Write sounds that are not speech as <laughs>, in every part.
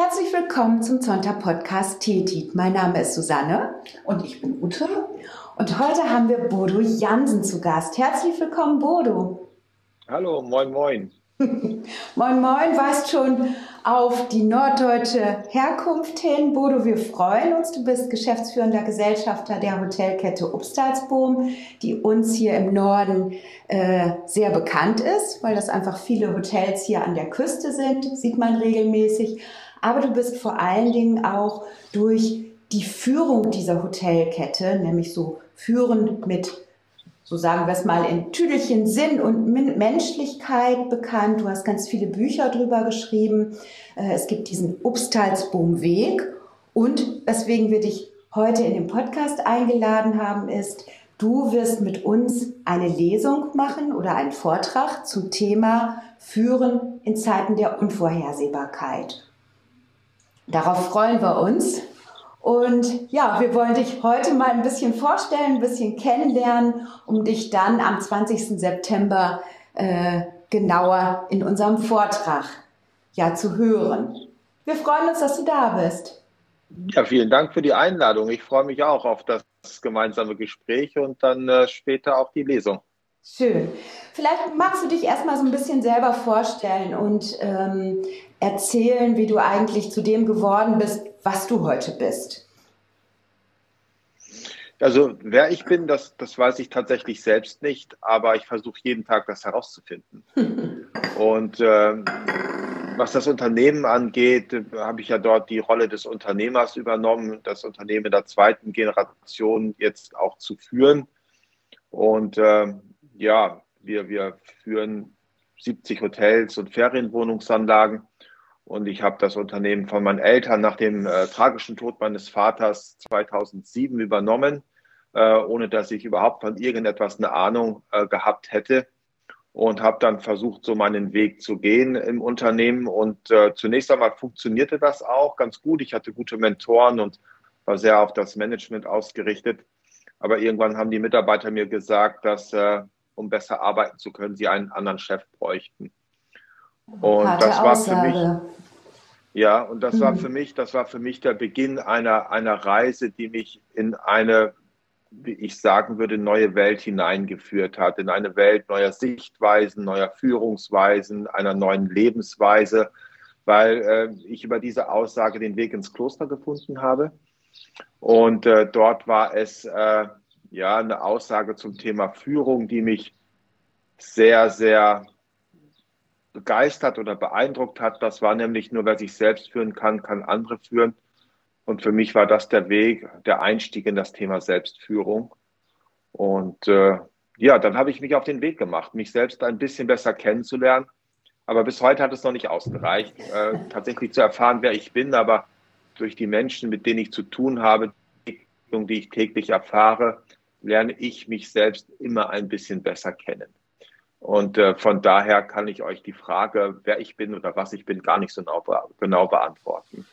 Herzlich willkommen zum Zonta Podcast Tetit. Mein Name ist Susanne. Und ich bin Ute. Und heute haben wir Bodo Jansen zu Gast. Herzlich willkommen, Bodo. Hallo, moin, moin. <laughs> moin, moin, weist schon auf die norddeutsche Herkunft hin. Bodo, wir freuen uns. Du bist geschäftsführender Gesellschafter der Hotelkette Upstalsboom, die uns hier im Norden äh, sehr bekannt ist, weil das einfach viele Hotels hier an der Küste sind, sieht man regelmäßig aber du bist vor allen Dingen auch durch die Führung dieser Hotelkette, nämlich so führen mit, so sagen wir es mal, in Tüdelchen Sinn und Menschlichkeit bekannt. Du hast ganz viele Bücher drüber geschrieben. Äh, es gibt diesen Upstalsboom Weg und weswegen wir dich heute in den Podcast eingeladen haben, ist, du wirst mit uns eine Lesung machen oder einen Vortrag zum Thema Führen in Zeiten der Unvorhersehbarkeit. Darauf freuen wir uns. Und ja, wir wollen dich heute mal ein bisschen vorstellen, ein bisschen kennenlernen, um dich dann am 20. September äh, genauer in unserem Vortrag ja zu hören. Wir freuen uns, dass du da bist. Ja, vielen Dank für die Einladung. Ich freue mich auch auf das gemeinsame Gespräch und dann äh, später auch die Lesung. Schön. Vielleicht magst du dich erstmal so ein bisschen selber vorstellen und ähm, erzählen, wie du eigentlich zu dem geworden bist, was du heute bist. Also wer ich bin, das, das weiß ich tatsächlich selbst nicht, aber ich versuche jeden Tag das herauszufinden. <laughs> Und ähm, was das Unternehmen angeht, habe ich ja dort die Rolle des Unternehmers übernommen, das Unternehmen der zweiten Generation jetzt auch zu führen. Und äh, ja, wir, wir führen 70 Hotels und Ferienwohnungsanlagen und ich habe das Unternehmen von meinen Eltern nach dem äh, tragischen Tod meines Vaters 2007 übernommen, äh, ohne dass ich überhaupt von irgendetwas eine Ahnung äh, gehabt hätte. Und habe dann versucht, so meinen Weg zu gehen im Unternehmen. Und äh, zunächst einmal funktionierte das auch ganz gut. Ich hatte gute Mentoren und war sehr auf das Management ausgerichtet. Aber irgendwann haben die Mitarbeiter mir gesagt, dass, äh, um besser arbeiten zu können, sie einen anderen Chef bräuchten. Und Harte das war Aussage. für mich, ja, und das mhm. war für mich, das war für mich der Beginn einer, einer Reise, die mich in eine, wie ich sagen würde, neue Welt hineingeführt hat, in eine Welt neuer Sichtweisen, neuer Führungsweisen, einer neuen Lebensweise, weil äh, ich über diese Aussage den Weg ins Kloster gefunden habe. Und äh, dort war es äh, ja eine Aussage zum Thema Führung, die mich sehr, sehr begeistert oder beeindruckt hat. Das war nämlich nur, wer sich selbst führen kann, kann andere führen. Und für mich war das der Weg, der Einstieg in das Thema Selbstführung. Und äh, ja, dann habe ich mich auf den Weg gemacht, mich selbst ein bisschen besser kennenzulernen. Aber bis heute hat es noch nicht ausgereicht, äh, tatsächlich zu erfahren, wer ich bin. Aber durch die Menschen, mit denen ich zu tun habe, die, die ich täglich erfahre, lerne ich mich selbst immer ein bisschen besser kennen. Und äh, von daher kann ich euch die Frage, wer ich bin oder was ich bin, gar nicht so genau, genau beantworten.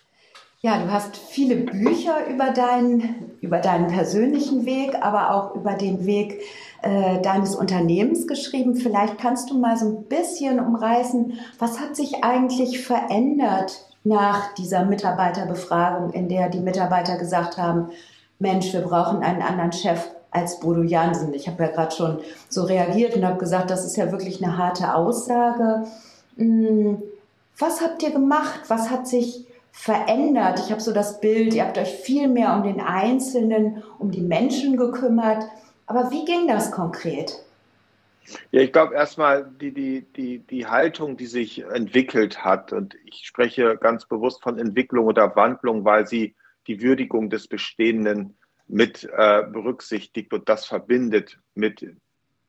Ja, du hast viele Bücher über deinen, über deinen persönlichen Weg, aber auch über den Weg äh, deines Unternehmens geschrieben. Vielleicht kannst du mal so ein bisschen umreißen, was hat sich eigentlich verändert nach dieser Mitarbeiterbefragung, in der die Mitarbeiter gesagt haben, Mensch, wir brauchen einen anderen Chef als Bodo Jansen. Ich habe ja gerade schon so reagiert und habe gesagt, das ist ja wirklich eine harte Aussage. Hm, was habt ihr gemacht? Was hat sich verändert? Ich habe so das Bild, ihr habt euch viel mehr um den Einzelnen, um die Menschen gekümmert. Aber wie ging das konkret? Ja, ich glaube erstmal die, die, die, die Haltung, die sich entwickelt hat, und ich spreche ganz bewusst von Entwicklung oder Wandlung, weil sie die Würdigung des Bestehenden mit äh, berücksichtigt und das verbindet mit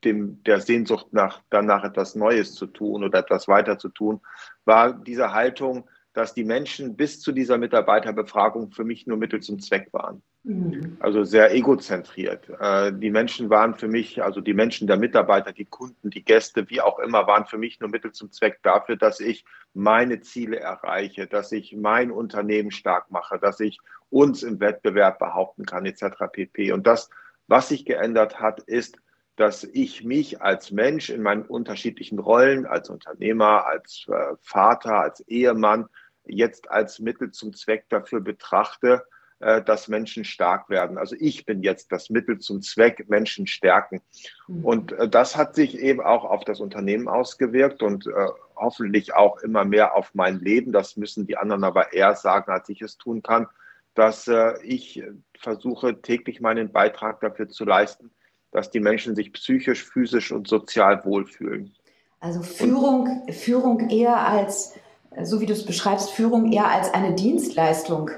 dem, der Sehnsucht nach, danach etwas Neues zu tun oder etwas weiter zu tun, war diese Haltung, dass die Menschen bis zu dieser Mitarbeiterbefragung für mich nur Mittel zum Zweck waren. Mhm. Also sehr egozentriert. Äh, die Menschen waren für mich, also die Menschen der Mitarbeiter, die Kunden, die Gäste, wie auch immer, waren für mich nur Mittel zum Zweck dafür, dass ich meine Ziele erreiche, dass ich mein Unternehmen stark mache, dass ich uns im Wettbewerb behaupten kann, etc. pp. Und das, was sich geändert hat, ist, dass ich mich als Mensch in meinen unterschiedlichen Rollen, als Unternehmer, als äh, Vater, als Ehemann, jetzt als Mittel zum Zweck dafür betrachte, äh, dass Menschen stark werden. Also ich bin jetzt das Mittel zum Zweck, Menschen stärken. Mhm. Und äh, das hat sich eben auch auf das Unternehmen ausgewirkt und äh, hoffentlich auch immer mehr auf mein Leben. Das müssen die anderen aber eher sagen, als ich es tun kann, dass ich versuche täglich meinen Beitrag dafür zu leisten, dass die Menschen sich psychisch, physisch und sozial wohlfühlen. Also Führung, und, Führung eher als, so wie du es beschreibst, Führung eher als eine Dienstleistung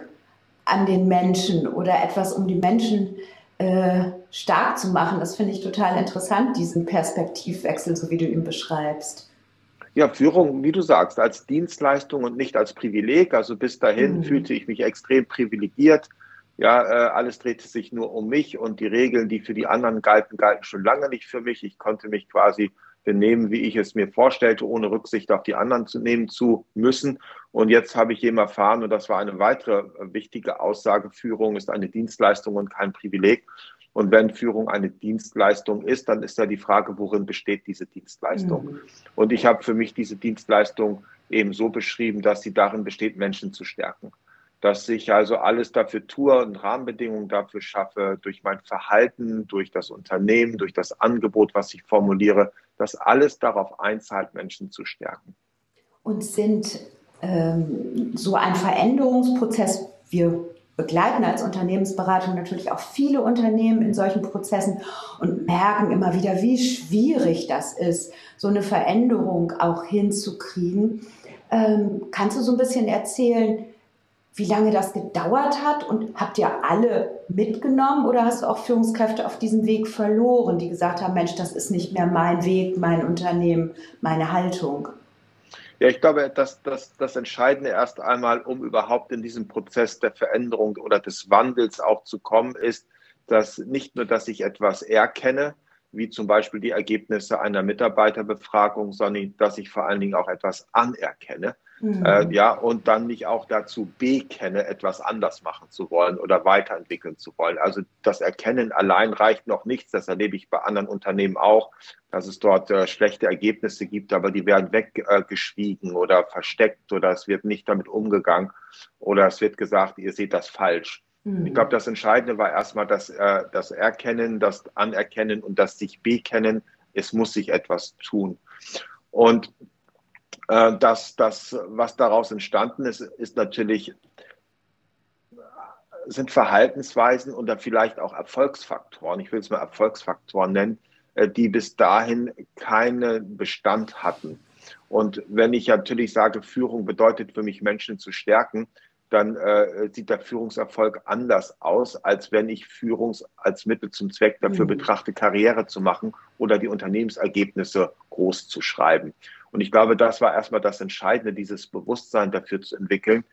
an den Menschen oder etwas, um die Menschen äh, stark zu machen. Das finde ich total interessant, diesen Perspektivwechsel, so wie du ihn beschreibst. Ja, Führung, wie du sagst, als Dienstleistung und nicht als Privileg. Also bis dahin mhm. fühlte ich mich extrem privilegiert. Ja, äh, alles drehte sich nur um mich und die Regeln, die für die anderen galten, galten schon lange nicht für mich. Ich konnte mich quasi benehmen, wie ich es mir vorstellte, ohne Rücksicht auf die anderen zu nehmen zu müssen. Und jetzt habe ich eben erfahren, und das war eine weitere wichtige Aussage, Führung ist eine Dienstleistung und kein Privileg. Und wenn Führung eine Dienstleistung ist, dann ist ja die Frage, worin besteht diese Dienstleistung? Mhm. Und ich habe für mich diese Dienstleistung eben so beschrieben, dass sie darin besteht, Menschen zu stärken dass ich also alles dafür tue und Rahmenbedingungen dafür schaffe, durch mein Verhalten, durch das Unternehmen, durch das Angebot, was ich formuliere, dass alles darauf einzahlt, Menschen zu stärken. Und sind ähm, so ein Veränderungsprozess, wir begleiten als Unternehmensberatung natürlich auch viele Unternehmen in solchen Prozessen und merken immer wieder, wie schwierig das ist, so eine Veränderung auch hinzukriegen. Ähm, kannst du so ein bisschen erzählen, wie lange das gedauert hat und habt ihr alle mitgenommen oder hast du auch Führungskräfte auf diesem Weg verloren, die gesagt haben, Mensch, das ist nicht mehr mein Weg, mein Unternehmen, meine Haltung? Ja, ich glaube, dass das, das Entscheidende erst einmal, um überhaupt in diesem Prozess der Veränderung oder des Wandels auch zu kommen, ist, dass nicht nur, dass ich etwas erkenne, wie zum Beispiel die Ergebnisse einer Mitarbeiterbefragung, sondern dass ich vor allen Dingen auch etwas anerkenne. Mhm. Äh, ja, und dann mich auch dazu bekenne, etwas anders machen zu wollen oder weiterentwickeln zu wollen. Also das Erkennen allein reicht noch nichts. Das erlebe ich bei anderen Unternehmen auch, dass es dort äh, schlechte Ergebnisse gibt, aber die werden weggeschwiegen äh, oder versteckt oder es wird nicht damit umgegangen oder es wird gesagt, ihr seht das falsch. Mhm. Ich glaube, das Entscheidende war erstmal das, äh, das Erkennen, das Anerkennen und das sich bekennen. Es muss sich etwas tun. Und äh, das, das, was daraus entstanden ist, ist natürlich, sind Verhaltensweisen und dann vielleicht auch Erfolgsfaktoren, ich will es mal Erfolgsfaktoren nennen, äh, die bis dahin keinen Bestand hatten. Und wenn ich natürlich sage, Führung bedeutet für mich, Menschen zu stärken, dann äh, sieht der Führungserfolg anders aus, als wenn ich Führung als Mittel zum Zweck dafür mhm. betrachte, Karriere zu machen oder die Unternehmensergebnisse groß zu schreiben. Und ich glaube, das war erstmal das Entscheidende, dieses Bewusstsein dafür zu entwickeln.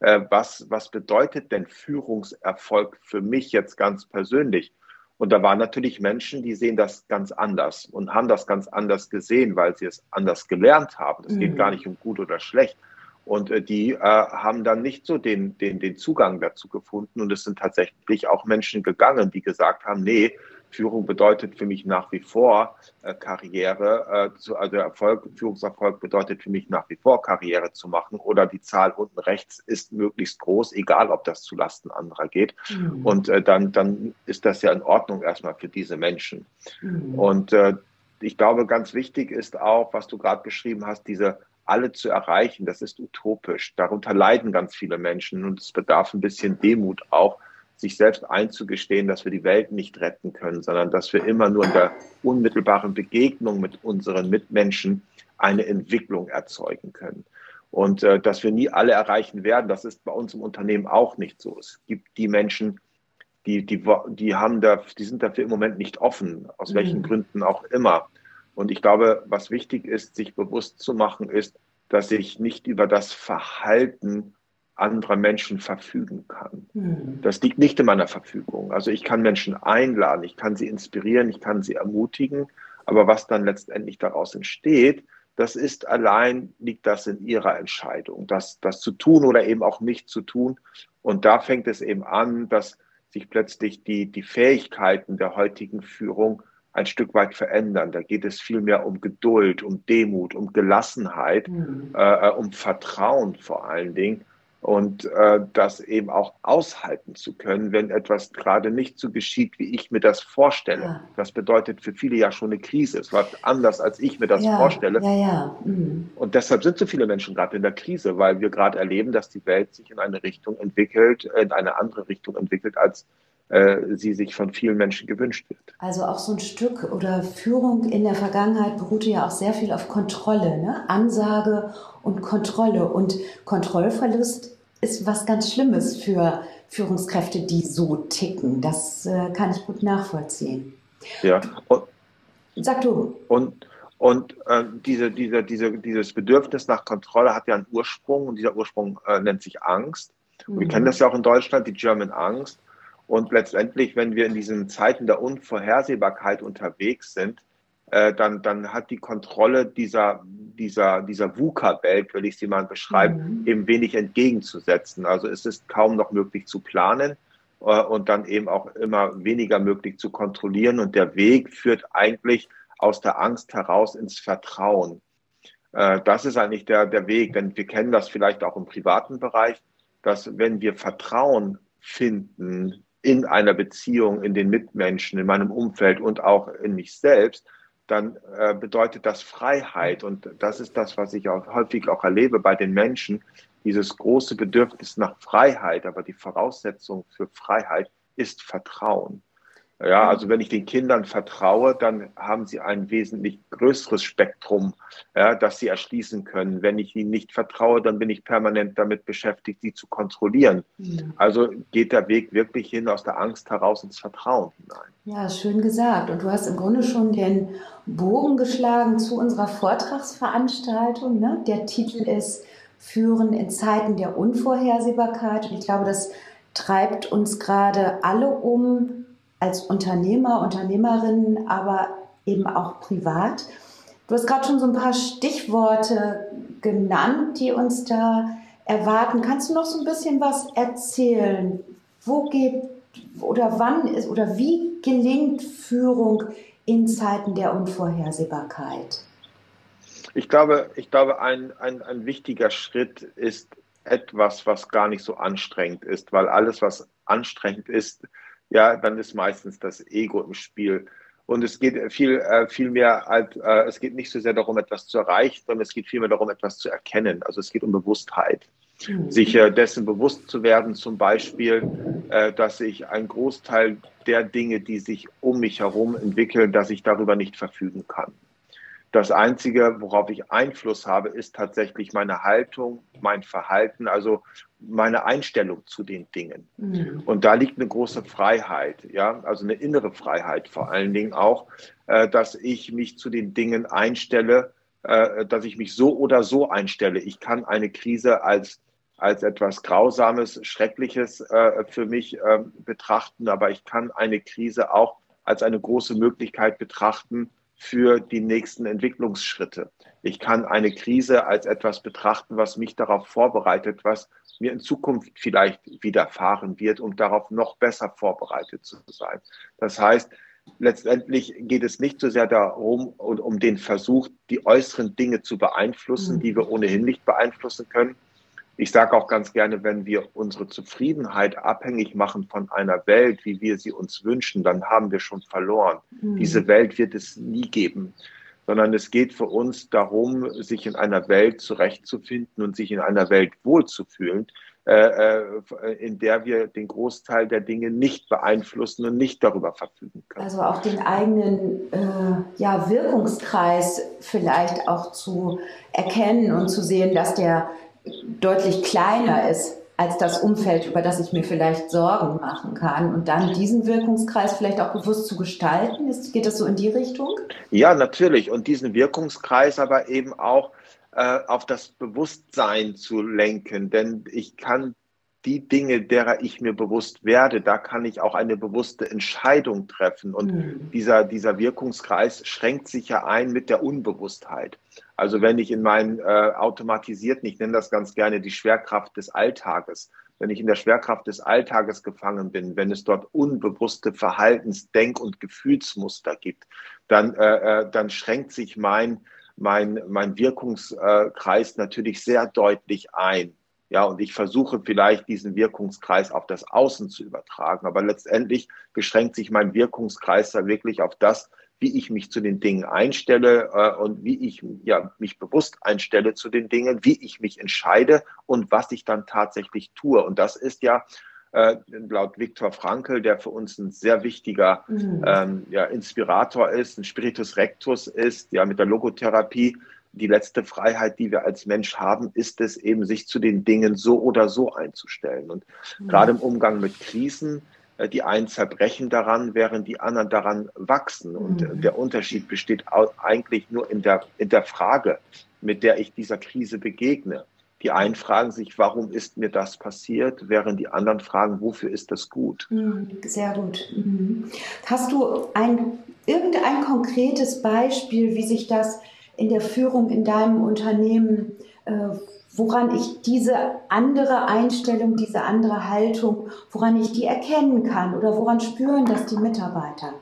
Äh, was, was bedeutet denn Führungserfolg für mich jetzt ganz persönlich? Und da waren natürlich Menschen, die sehen das ganz anders und haben das ganz anders gesehen, weil sie es anders gelernt haben. Es mhm. geht gar nicht um gut oder schlecht. Und äh, die äh, haben dann nicht so den, den, den Zugang dazu gefunden. Und es sind tatsächlich auch Menschen gegangen, die gesagt haben, nee, Führung bedeutet für mich nach wie vor äh, Karriere, äh, zu, also Erfolg, Führungserfolg bedeutet für mich nach wie vor Karriere zu machen oder die Zahl unten rechts ist möglichst groß, egal ob das zu Lasten anderer geht. Mhm. Und äh, dann, dann ist das ja in Ordnung erstmal für diese Menschen. Mhm. Und äh, ich glaube, ganz wichtig ist auch, was du gerade beschrieben hast, diese alle zu erreichen, das ist utopisch. Darunter leiden ganz viele Menschen und es bedarf ein bisschen Demut auch, sich selbst einzugestehen, dass wir die Welt nicht retten können, sondern dass wir immer nur in der unmittelbaren Begegnung mit unseren Mitmenschen eine Entwicklung erzeugen können. Und äh, dass wir nie alle erreichen werden, das ist bei uns im Unternehmen auch nicht so. Es gibt die Menschen, die, die, die, haben da, die sind dafür im Moment nicht offen, aus mhm. welchen Gründen auch immer. Und ich glaube, was wichtig ist, sich bewusst zu machen, ist, dass ich nicht über das Verhalten anderer Menschen verfügen kann. Mhm. Das liegt nicht in meiner Verfügung. Also ich kann Menschen einladen, ich kann sie inspirieren, ich kann sie ermutigen, aber was dann letztendlich daraus entsteht, das ist allein, liegt das in ihrer Entscheidung, das, das zu tun oder eben auch nicht zu tun. Und da fängt es eben an, dass sich plötzlich die, die Fähigkeiten der heutigen Führung ein Stück weit verändern. Da geht es vielmehr um Geduld, um Demut, um Gelassenheit, mhm. äh, um Vertrauen vor allen Dingen und äh, das eben auch aushalten zu können, wenn etwas gerade nicht so geschieht, wie ich mir das vorstelle. Ja. Das bedeutet für viele ja schon eine Krise. Es war anders, als ich mir das ja, vorstelle. Ja, ja. Mhm. Und deshalb sind so viele Menschen gerade in der Krise, weil wir gerade erleben, dass die Welt sich in eine Richtung entwickelt, in eine andere Richtung entwickelt, als äh, sie sich von vielen Menschen gewünscht wird. Also auch so ein Stück oder Führung in der Vergangenheit beruhte ja auch sehr viel auf Kontrolle, ne? Ansage und Kontrolle. Und Kontrollverlust ist was ganz Schlimmes für Führungskräfte, die so ticken. Das äh, kann ich gut nachvollziehen. Ja. Und, Sag du. Und, und äh, diese, diese, diese, dieses Bedürfnis nach Kontrolle hat ja einen Ursprung und dieser Ursprung äh, nennt sich Angst. Mhm. wir kennen das ja auch in Deutschland, die German Angst. Und letztendlich, wenn wir in diesen Zeiten der Unvorhersehbarkeit unterwegs sind, dann, dann hat die Kontrolle dieser, dieser, dieser VUCA-Welt, will ich sie mal beschreiben, mhm. eben wenig entgegenzusetzen. Also es ist kaum noch möglich zu planen äh, und dann eben auch immer weniger möglich zu kontrollieren. Und der Weg führt eigentlich aus der Angst heraus ins Vertrauen. Äh, das ist eigentlich der, der Weg, denn wir kennen das vielleicht auch im privaten Bereich, dass wenn wir Vertrauen finden in einer Beziehung, in den Mitmenschen, in meinem Umfeld und auch in mich selbst, dann äh, bedeutet das Freiheit. Und das ist das, was ich auch häufig auch erlebe bei den Menschen, dieses große Bedürfnis nach Freiheit. Aber die Voraussetzung für Freiheit ist Vertrauen. Ja, also wenn ich den Kindern vertraue, dann haben sie ein wesentlich größeres Spektrum, ja, das sie erschließen können. Wenn ich ihnen nicht vertraue, dann bin ich permanent damit beschäftigt, sie zu kontrollieren. Ja. Also geht der Weg wirklich hin aus der Angst heraus ins Vertrauen hinein. Ja, schön gesagt. Und du hast im Grunde schon den Bogen geschlagen zu unserer Vortragsveranstaltung. Ne? Der Titel ist Führen in Zeiten der Unvorhersehbarkeit. Und ich glaube, das treibt uns gerade alle um, als Unternehmer, Unternehmerinnen, aber eben auch privat. Du hast gerade schon so ein paar Stichworte genannt, die uns da erwarten. Kannst du noch so ein bisschen was erzählen? Wo geht oder wann ist oder wie gelingt Führung in Zeiten der Unvorhersehbarkeit? Ich glaube, ich glaube ein, ein, ein wichtiger Schritt ist etwas, was gar nicht so anstrengend ist, weil alles, was anstrengend ist, ja, dann ist meistens das Ego im Spiel. Und es geht viel, äh, viel mehr, als, äh, es geht nicht so sehr darum, etwas zu erreichen, sondern es geht vielmehr darum, etwas zu erkennen. Also es geht um Bewusstheit. Mhm. Sich äh, dessen bewusst zu werden, zum Beispiel, dass ich einen Großteil der Dinge, die sich um mich herum entwickeln, dass ich darüber nicht verfügen kann. Das Einzige, worauf ich Einfluss habe, ist tatsächlich meine Haltung, mein Verhalten, also meine Einstellung zu den Dingen. Mhm. Und da liegt eine große Freiheit, ja, also eine innere Freiheit vor allen Dingen auch, äh, dass ich mich zu den Dingen einstelle, äh, dass ich mich so oder so einstelle. Ich kann eine Krise als als etwas Grausames, Schreckliches äh, für mich äh, betrachten, aber ich kann eine Krise auch als eine große Möglichkeit betrachten, für die nächsten Entwicklungsschritte. Ich kann eine Krise als etwas betrachten, was mich darauf vorbereitet, was mir in Zukunft vielleicht widerfahren wird, um darauf noch besser vorbereitet zu sein. Das heißt, letztendlich geht es nicht so sehr darum, um den Versuch, die äußeren Dinge zu beeinflussen, die wir ohnehin nicht beeinflussen können, ich sage auch ganz gerne, wenn wir unsere Zufriedenheit abhängig machen von einer Welt, wie wir sie uns wünschen, dann haben wir schon verloren. Mhm. Diese Welt wird es nie geben, sondern es geht für uns darum, sich in einer Welt zurechtzufinden und sich in einer Welt wohlzufühlen, äh, äh, in der wir den Großteil der Dinge nicht beeinflussen und nicht darüber verfügen können. Also auch den eigenen äh, ja, Wirkungskreis vielleicht auch zu erkennen und zu sehen, dass der deutlich kleiner ist als das Umfeld, über das ich mir vielleicht Sorgen machen kann. Und dann diesen Wirkungskreis vielleicht auch bewusst zu gestalten. Ist, geht das so in die Richtung? Ja, natürlich. Und diesen Wirkungskreis aber eben auch äh, auf das Bewusstsein zu lenken. Denn ich kann die Dinge, derer ich mir bewusst werde, da kann ich auch eine bewusste Entscheidung treffen. Und mhm. dieser, dieser Wirkungskreis schränkt sich ja ein mit der Unbewusstheit. Also wenn ich in meinen äh, automatisierten, ich nenne das ganz gerne die Schwerkraft des Alltages, wenn ich in der Schwerkraft des Alltages gefangen bin, wenn es dort unbewusste Verhaltens-, Denk- und Gefühlsmuster gibt, dann, äh, äh dann schränkt sich mein, mein, mein Wirkungskreis natürlich sehr deutlich ein. Ja, und ich versuche vielleicht diesen Wirkungskreis auf das Außen zu übertragen. Aber letztendlich beschränkt sich mein Wirkungskreis da wirklich auf das, wie ich mich zu den Dingen einstelle äh, und wie ich ja, mich bewusst einstelle zu den Dingen, wie ich mich entscheide und was ich dann tatsächlich tue. Und das ist ja äh, laut Viktor Frankl, der für uns ein sehr wichtiger mhm. ähm, ja, Inspirator ist, ein Spiritus Rectus ist, ja mit der Logotherapie. Die letzte Freiheit, die wir als Mensch haben, ist es eben, sich zu den Dingen so oder so einzustellen. Und mhm. gerade im Umgang mit Krisen die einen zerbrechen daran, während die anderen daran wachsen. Und mhm. der Unterschied besteht eigentlich nur in der, in der Frage, mit der ich dieser Krise begegne. Die einen fragen sich, warum ist mir das passiert, während die anderen fragen, wofür ist das gut? Mhm, sehr gut. Mhm. Hast du ein, irgendein konkretes Beispiel, wie sich das in der Führung in deinem Unternehmen äh, woran ich diese andere Einstellung, diese andere Haltung, woran ich die erkennen kann oder woran spüren das die Mitarbeiter?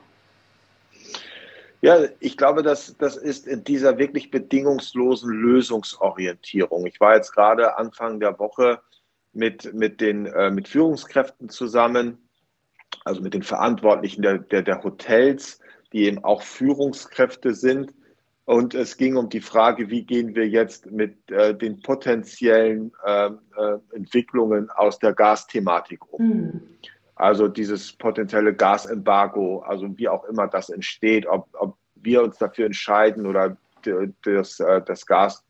Ja, ich glaube, das, das ist in dieser wirklich bedingungslosen Lösungsorientierung. Ich war jetzt gerade Anfang der Woche mit, mit den äh, mit Führungskräften zusammen, also mit den Verantwortlichen der, der, der Hotels, die eben auch Führungskräfte sind und es ging um die Frage, wie gehen wir jetzt mit äh, den potenziellen äh, äh, Entwicklungen aus der Gasthematik um. Mhm. Also dieses potenzielle Gasembargo, also wie auch immer das entsteht, ob, ob wir uns dafür entscheiden oder das, äh, das Gas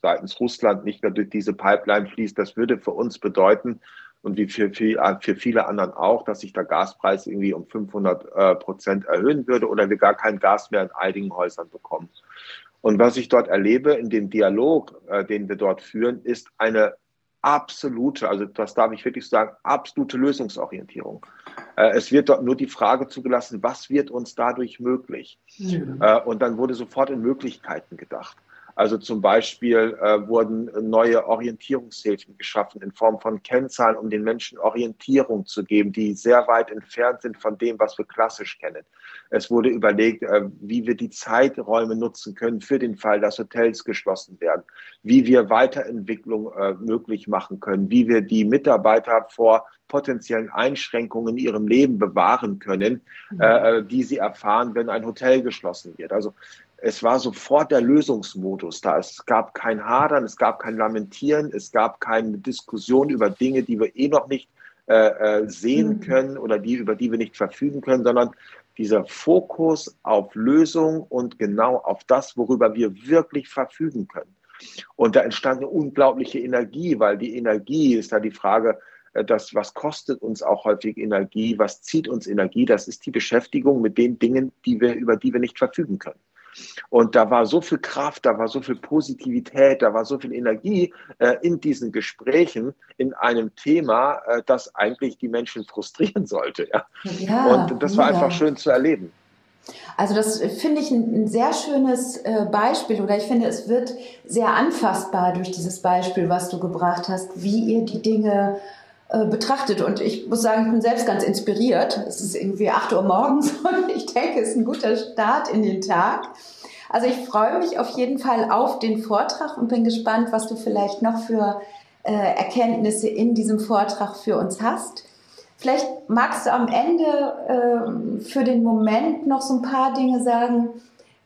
seitens Russland nicht mehr durch diese Pipeline fließt, das würde für uns bedeuten, und wie für, für viele anderen auch, dass sich der Gaspreis irgendwie um 500 äh, Prozent erhöhen würde oder wir gar kein Gas mehr in einigen Häusern bekommen. Und was ich dort erlebe in dem Dialog, äh, den wir dort führen, ist eine absolute, also das darf ich wirklich sagen, absolute Lösungsorientierung. Äh, es wird dort nur die Frage zugelassen, was wird uns dadurch möglich? Mhm. Äh, und dann wurde sofort in Möglichkeiten gedacht. Also zum Beispiel äh, wurden neue Orientierungshilfen geschaffen in Form von Kennzahlen, um den Menschen Orientierung zu geben, die sehr weit entfernt sind von dem, was wir klassisch kennen. Es wurde überlegt, äh, wie wir die Zeiträume nutzen können für den Fall, dass Hotels geschlossen werden, wie wir Weiterentwicklung äh, möglich machen können, wie wir die Mitarbeiter vor potenziellen Einschränkungen in ihrem Leben bewahren können, mhm. äh, die sie erfahren, wenn ein Hotel geschlossen wird. Also es war sofort der Lösungsmodus da. Es gab kein Hadern, es gab kein Lamentieren, es gab keine Diskussion über Dinge, die wir eh noch nicht äh, äh, sehen mhm. können oder die, über die wir nicht verfügen können, sondern dieser Fokus auf Lösung und genau auf das, worüber wir wirklich verfügen können. Und da entstand eine unglaubliche Energie, weil die Energie ist da die Frage, äh, das, was kostet uns auch häufig Energie, was zieht uns Energie, das ist die Beschäftigung mit den Dingen, die wir, über die wir nicht verfügen können. Und da war so viel Kraft, da war so viel Positivität, da war so viel Energie äh, in diesen Gesprächen in einem Thema, äh, das eigentlich die Menschen frustrieren sollte. Ja? ja und das war ja. einfach schön zu erleben. Also das finde ich ein, ein sehr schönes äh, Beispiel oder ich finde, es wird sehr anfassbar durch dieses Beispiel, was du gebracht hast, wie ihr die Dinge äh, betrachtet. Und ich muss sagen, ich bin selbst ganz inspiriert. Es ist irgendwie 8 Uhr morgens <laughs> und ich denke, es ist ein guter Start in den Tag. Also ich freue mich auf jeden Fall auf den Vortrag und bin gespannt, was du vielleicht noch für äh, Erkenntnisse in diesem Vortrag für uns hast. Vielleicht magst du am Ende äh, für den Moment noch so ein paar Dinge sagen.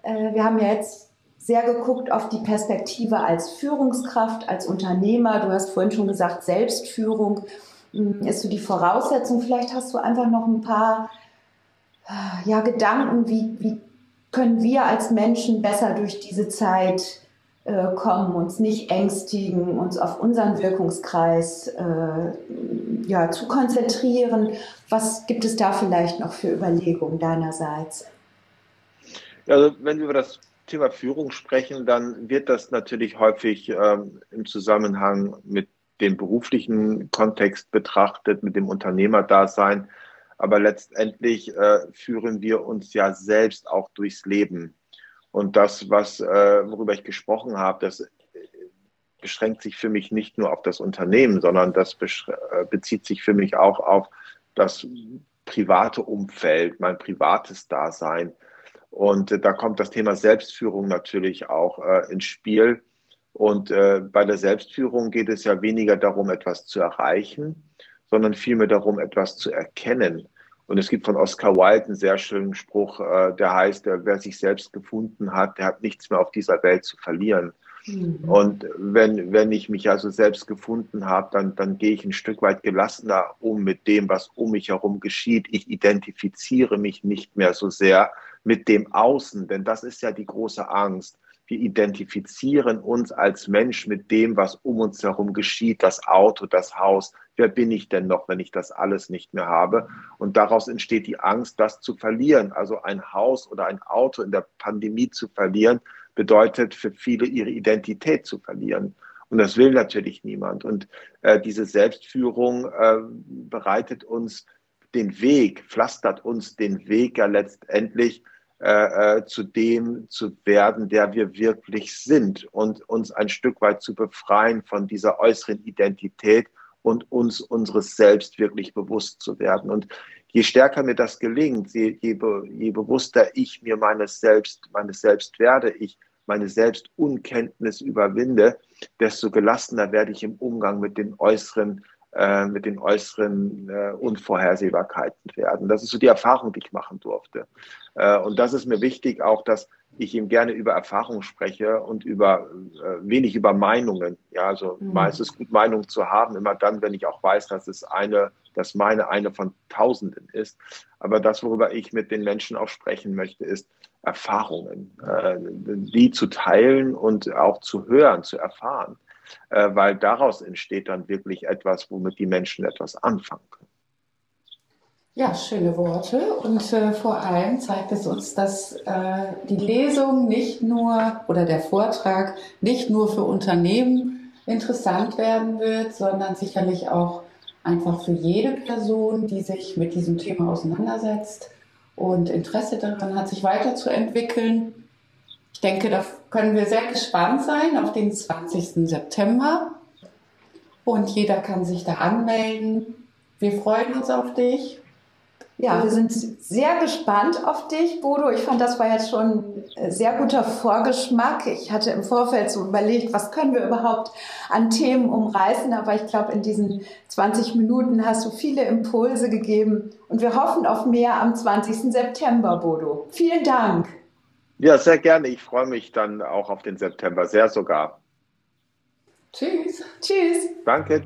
Äh, wir haben ja jetzt sehr geguckt auf die Perspektive als Führungskraft, als Unternehmer. Du hast vorhin schon gesagt, Selbstführung ist so die Voraussetzung. Vielleicht hast du einfach noch ein paar ja, Gedanken, wie, wie können wir als Menschen besser durch diese Zeit äh, kommen, uns nicht ängstigen, uns auf unseren Wirkungskreis äh, ja, zu konzentrieren. Was gibt es da vielleicht noch für Überlegungen deinerseits? Also wenn wir über das Thema Führung sprechen, dann wird das natürlich häufig ähm, im Zusammenhang mit dem beruflichen Kontext betrachtet, mit dem Unternehmerdasein. Aber letztendlich äh, führen wir uns ja selbst auch durchs Leben. Und das, was, äh, worüber ich gesprochen habe, das beschränkt sich für mich nicht nur auf das Unternehmen, sondern das äh, bezieht sich für mich auch auf das private Umfeld, mein privates Dasein. Und äh, da kommt das Thema Selbstführung natürlich auch äh, ins Spiel. Und äh, bei der Selbstführung geht es ja weniger darum, etwas zu erreichen, sondern vielmehr darum, etwas zu erkennen. Und es gibt von Oscar Wilde einen sehr schönen Spruch, äh, der heißt, wer sich selbst gefunden hat, der hat nichts mehr auf dieser Welt zu verlieren. Mhm. Und wenn, wenn ich mich also selbst gefunden habe, dann, dann gehe ich ein Stück weit gelassener um mit dem, was um mich herum geschieht. Ich identifiziere mich nicht mehr so sehr mit dem Außen, denn das ist ja die große Angst. Wir identifizieren uns als Mensch mit dem, was um uns herum geschieht, das Auto, das Haus. Wer bin ich denn noch, wenn ich das alles nicht mehr habe? Und daraus entsteht die Angst, das zu verlieren. Also ein Haus oder ein Auto in der Pandemie zu verlieren, bedeutet für viele ihre Identität zu verlieren. Und das will natürlich niemand. Und äh, diese Selbstführung äh, bereitet uns den Weg, pflastert uns den Weg ja letztendlich äh, äh, zu dem zu werden, der wir wirklich sind und uns ein Stück weit zu befreien von dieser äußeren Identität und uns unseres Selbst wirklich bewusst zu werden. Und je stärker mir das gelingt, je, je, je bewusster ich mir meines Selbst, meines Selbst werde, ich meine Selbstunkenntnis überwinde, desto gelassener werde ich im Umgang mit den äußeren, äh, mit den äußeren äh, Unvorhersehbarkeiten werden. Das ist so die Erfahrung, die ich machen durfte. Äh, und das ist mir wichtig, auch dass ich ihm gerne über Erfahrung spreche und über äh, wenig über Meinungen. Ja, also mhm. meistens gut Meinung zu haben, immer dann, wenn ich auch weiß, dass es eine, dass meine eine von Tausenden ist. Aber das, worüber ich mit den Menschen auch sprechen möchte, ist Erfahrungen, äh, die zu teilen und auch zu hören, zu erfahren, weil daraus entsteht dann wirklich etwas, womit die Menschen etwas anfangen können. Ja, schöne Worte. Und äh, vor allem zeigt es uns, dass äh, die Lesung nicht nur oder der Vortrag nicht nur für Unternehmen interessant werden wird, sondern sicherlich auch einfach für jede Person, die sich mit diesem Thema auseinandersetzt und Interesse daran hat, sich weiterzuentwickeln. Ich denke, da können wir sehr gespannt sein auf den 20. September. Und jeder kann sich da anmelden. Wir freuen uns auf dich ja, wir sind sehr gespannt auf dich, Bodo. Ich fand, das war jetzt schon ein sehr guter Vorgeschmack. Ich hatte im Vorfeld so überlegt, was können wir überhaupt an Themen umreißen, aber ich glaube, in diesen 20 Minuten hast du viele Impulse gegeben und wir hoffen auf mehr am 20. September, Bodo. Vielen Dank. Ja, sehr gerne. Ich freue mich dann auch auf den September, sehr sogar. Tschüss. Tschüss. Danke.